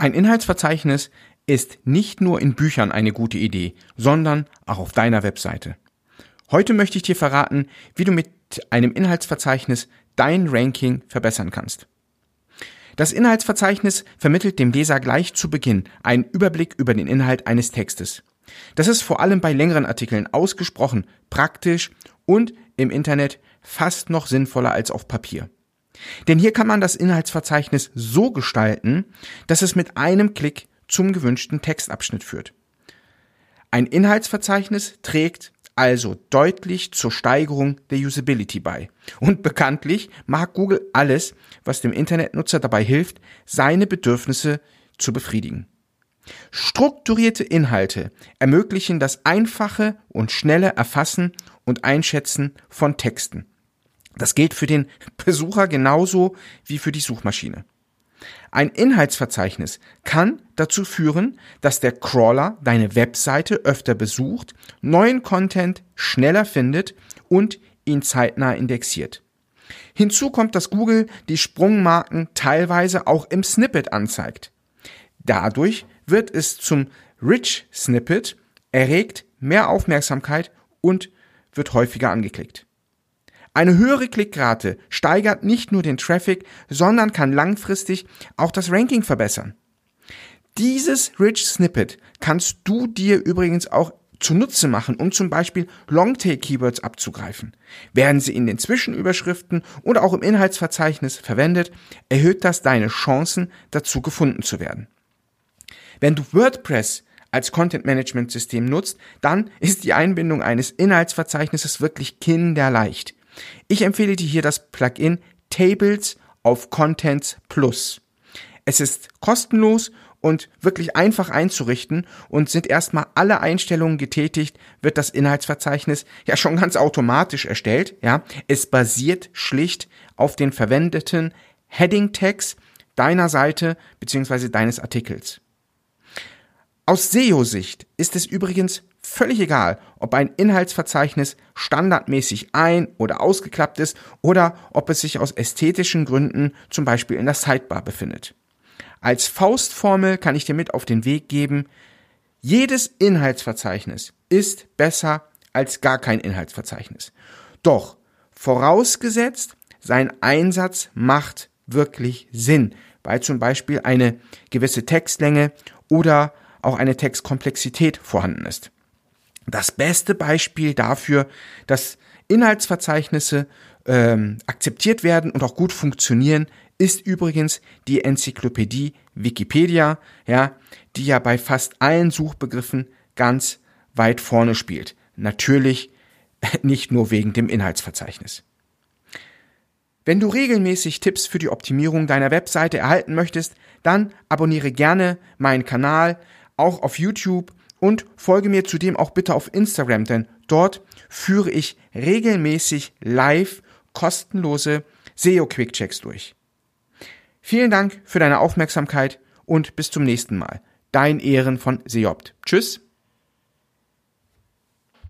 Ein Inhaltsverzeichnis ist nicht nur in Büchern eine gute Idee, sondern auch auf deiner Webseite. Heute möchte ich dir verraten, wie du mit einem Inhaltsverzeichnis dein Ranking verbessern kannst. Das Inhaltsverzeichnis vermittelt dem Leser gleich zu Beginn einen Überblick über den Inhalt eines Textes. Das ist vor allem bei längeren Artikeln ausgesprochen praktisch und im Internet fast noch sinnvoller als auf Papier. Denn hier kann man das Inhaltsverzeichnis so gestalten, dass es mit einem Klick zum gewünschten Textabschnitt führt. Ein Inhaltsverzeichnis trägt also deutlich zur Steigerung der Usability bei. Und bekanntlich mag Google alles, was dem Internetnutzer dabei hilft, seine Bedürfnisse zu befriedigen. Strukturierte Inhalte ermöglichen das einfache und schnelle Erfassen und Einschätzen von Texten. Das gilt für den Besucher genauso wie für die Suchmaschine. Ein Inhaltsverzeichnis kann dazu führen, dass der Crawler deine Webseite öfter besucht, neuen Content schneller findet und ihn zeitnah indexiert. Hinzu kommt, dass Google die Sprungmarken teilweise auch im Snippet anzeigt. Dadurch wird es zum Rich Snippet, erregt mehr Aufmerksamkeit und wird häufiger angeklickt. Eine höhere Klickrate steigert nicht nur den Traffic, sondern kann langfristig auch das Ranking verbessern. Dieses Rich Snippet kannst du dir übrigens auch zunutze machen, um zum Beispiel Longtail-Keywords abzugreifen. Werden sie in den Zwischenüberschriften oder auch im Inhaltsverzeichnis verwendet, erhöht das deine Chancen, dazu gefunden zu werden. Wenn du WordPress als Content Management System nutzt, dann ist die Einbindung eines Inhaltsverzeichnisses wirklich kinderleicht. Ich empfehle dir hier das Plugin Tables of Contents Plus. Es ist kostenlos und wirklich einfach einzurichten und sind erstmal alle Einstellungen getätigt, wird das Inhaltsverzeichnis ja schon ganz automatisch erstellt, ja. Es basiert schlicht auf den verwendeten Heading Tags deiner Seite bzw. deines Artikels. Aus SEO-Sicht ist es übrigens völlig egal, ob ein Inhaltsverzeichnis standardmäßig ein- oder ausgeklappt ist oder ob es sich aus ästhetischen Gründen zum Beispiel in der Sidebar befindet. Als Faustformel kann ich dir mit auf den Weg geben, jedes Inhaltsverzeichnis ist besser als gar kein Inhaltsverzeichnis. Doch vorausgesetzt, sein Einsatz macht wirklich Sinn, weil zum Beispiel eine gewisse Textlänge oder auch eine Textkomplexität vorhanden ist. Das beste Beispiel dafür, dass Inhaltsverzeichnisse ähm, akzeptiert werden und auch gut funktionieren, ist übrigens die Enzyklopädie Wikipedia, ja, die ja bei fast allen Suchbegriffen ganz weit vorne spielt. Natürlich nicht nur wegen dem Inhaltsverzeichnis. Wenn du regelmäßig Tipps für die Optimierung deiner Webseite erhalten möchtest, dann abonniere gerne meinen Kanal, auch auf YouTube und folge mir zudem auch bitte auf Instagram, denn dort führe ich regelmäßig live kostenlose SEO Quickchecks durch. Vielen Dank für deine Aufmerksamkeit und bis zum nächsten Mal. Dein Ehren von Seopt. Tschüss.